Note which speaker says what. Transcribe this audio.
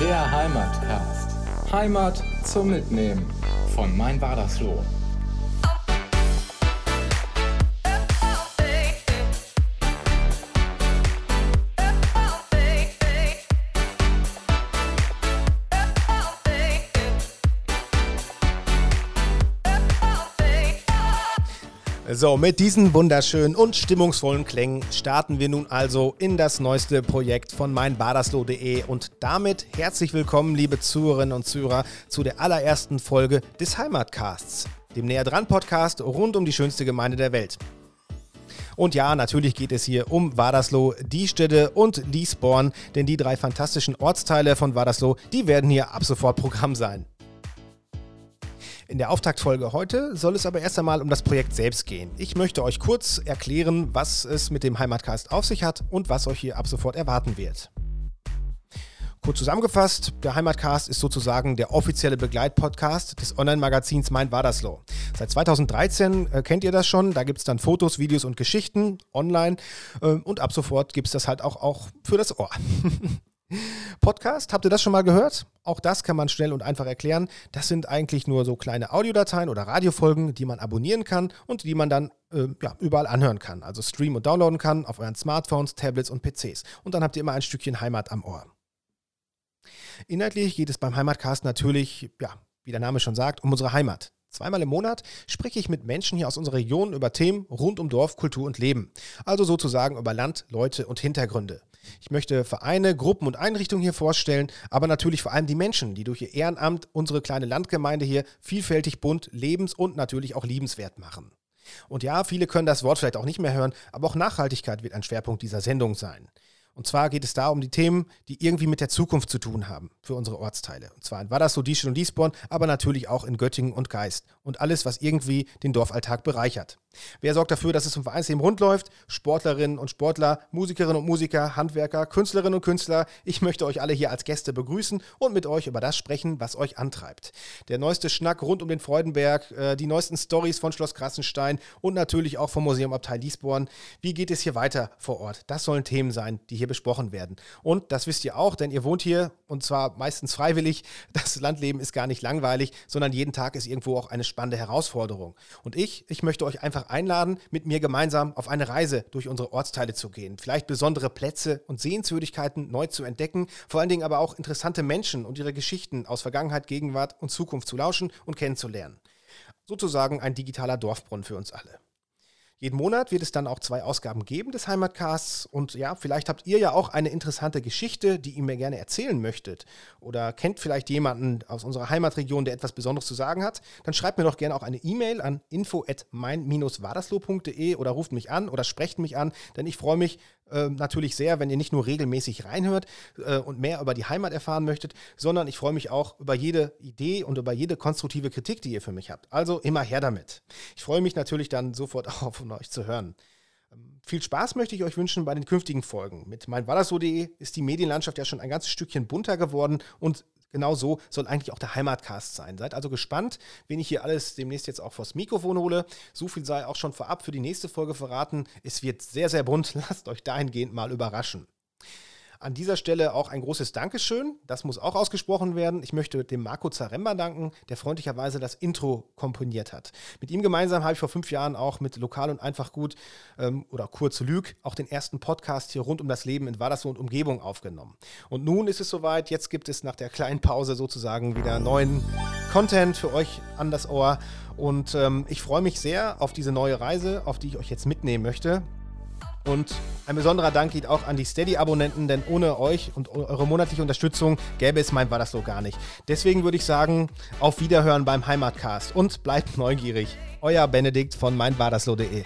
Speaker 1: Der Heimatcast. Heimat zum Mitnehmen von Mein Wadersloh.
Speaker 2: So, mit diesen wunderschönen und stimmungsvollen Klängen starten wir nun also in das neueste Projekt von meinbadersloh.de und damit herzlich willkommen, liebe Zuhörerinnen und Zuhörer, zu der allerersten Folge des Heimatcasts, dem Näher dran Podcast rund um die schönste Gemeinde der Welt. Und ja, natürlich geht es hier um Wadersloh, die Städte und die Spawn, denn die drei fantastischen Ortsteile von Wadersloh, die werden hier ab sofort Programm sein. In der Auftaktfolge heute soll es aber erst einmal um das Projekt selbst gehen. Ich möchte euch kurz erklären, was es mit dem Heimatcast auf sich hat und was euch hier ab sofort erwarten wird. Kurz zusammengefasst, der Heimatcast ist sozusagen der offizielle Begleitpodcast des Online-Magazins Mein Wadersloh. Seit 2013 äh, kennt ihr das schon, da gibt es dann Fotos, Videos und Geschichten online äh, und ab sofort gibt es das halt auch, auch für das Ohr. Podcast, habt ihr das schon mal gehört? Auch das kann man schnell und einfach erklären. Das sind eigentlich nur so kleine Audiodateien oder Radiofolgen, die man abonnieren kann und die man dann äh, ja, überall anhören kann. Also streamen und downloaden kann auf euren Smartphones, Tablets und PCs. Und dann habt ihr immer ein Stückchen Heimat am Ohr. Inhaltlich geht es beim Heimatcast natürlich, ja, wie der Name schon sagt, um unsere Heimat. Zweimal im Monat spreche ich mit Menschen hier aus unserer Region über Themen rund um Dorf, Kultur und Leben. Also sozusagen über Land, Leute und Hintergründe. Ich möchte Vereine, Gruppen und Einrichtungen hier vorstellen, aber natürlich vor allem die Menschen, die durch ihr Ehrenamt unsere kleine Landgemeinde hier vielfältig bunt, lebens- und natürlich auch liebenswert machen. Und ja, viele können das Wort vielleicht auch nicht mehr hören, aber auch Nachhaltigkeit wird ein Schwerpunkt dieser Sendung sein. Und zwar geht es da um die Themen, die irgendwie mit der Zukunft zu tun haben für unsere Ortsteile. Und zwar in Wadersloh, Dieschen und Diesborn, aber natürlich auch in Göttingen und Geist. Und alles, was irgendwie den Dorfalltag bereichert. Wer sorgt dafür, dass es zum Vereinsleben rund läuft? Sportlerinnen und Sportler, Musikerinnen und Musiker, Handwerker, Künstlerinnen und Künstler. Ich möchte euch alle hier als Gäste begrüßen und mit euch über das sprechen, was euch antreibt. Der neueste Schnack rund um den Freudenberg, äh, die neuesten Stories von Schloss Krassenstein und natürlich auch vom Museum Abtei Liesborn. Wie geht es hier weiter vor Ort? Das sollen Themen sein, die hier besprochen werden. Und das wisst ihr auch, denn ihr wohnt hier und zwar meistens freiwillig. Das Landleben ist gar nicht langweilig, sondern jeden Tag ist irgendwo auch eine spannende Herausforderung. Und ich, ich möchte euch einfach einladen, mit mir gemeinsam auf eine Reise durch unsere Ortsteile zu gehen. Vielleicht besondere Plätze und Sehenswürdigkeiten neu zu entdecken, vor allen Dingen aber auch interessante Menschen und ihre Geschichten aus Vergangenheit, Gegenwart und Zukunft zu lauschen und kennenzulernen. Sozusagen ein digitaler Dorfbrunnen für uns alle. Jeden Monat wird es dann auch zwei Ausgaben geben des Heimatcasts. Und ja, vielleicht habt ihr ja auch eine interessante Geschichte, die ihr mir gerne erzählen möchtet. Oder kennt vielleicht jemanden aus unserer Heimatregion, der etwas Besonderes zu sagen hat. Dann schreibt mir doch gerne auch eine E-Mail an info.mein-wadersloh.de oder ruft mich an oder sprecht mich an, denn ich freue mich äh, natürlich sehr, wenn ihr nicht nur regelmäßig reinhört äh, und mehr über die Heimat erfahren möchtet, sondern ich freue mich auch über jede Idee und über jede konstruktive Kritik, die ihr für mich habt. Also immer her damit. Ich freue mich natürlich dann sofort auch von euch zu hören. Ähm, viel Spaß möchte ich euch wünschen bei den künftigen Folgen. Mit meinwallaso.de ist die Medienlandschaft ja schon ein ganzes Stückchen bunter geworden und genau so soll eigentlich auch der Heimatcast sein. Seid also gespannt, wen ich hier alles demnächst jetzt auch vors Mikrofon hole. So viel sei auch schon vorab für die nächste Folge verraten. Es wird sehr, sehr bunt. Lasst euch dahingehend mal überraschen. An dieser Stelle auch ein großes Dankeschön. Das muss auch ausgesprochen werden. Ich möchte dem Marco Zaremba danken, der freundlicherweise das Intro komponiert hat. Mit ihm gemeinsam habe ich vor fünf Jahren auch mit Lokal und Einfach Gut ähm, oder kurz Lüg auch den ersten Podcast hier rund um das Leben in Wadersloh und Umgebung aufgenommen. Und nun ist es soweit. Jetzt gibt es nach der kleinen Pause sozusagen wieder neuen Content für euch an das Ohr. Und ähm, ich freue mich sehr auf diese neue Reise, auf die ich euch jetzt mitnehmen möchte. Und ein besonderer Dank geht auch an die Steady-Abonnenten, denn ohne euch und eure monatliche Unterstützung gäbe es mein war so gar nicht. Deswegen würde ich sagen, auf Wiederhören beim Heimatcast und bleibt neugierig. Euer Benedikt von meinwardaslo.de.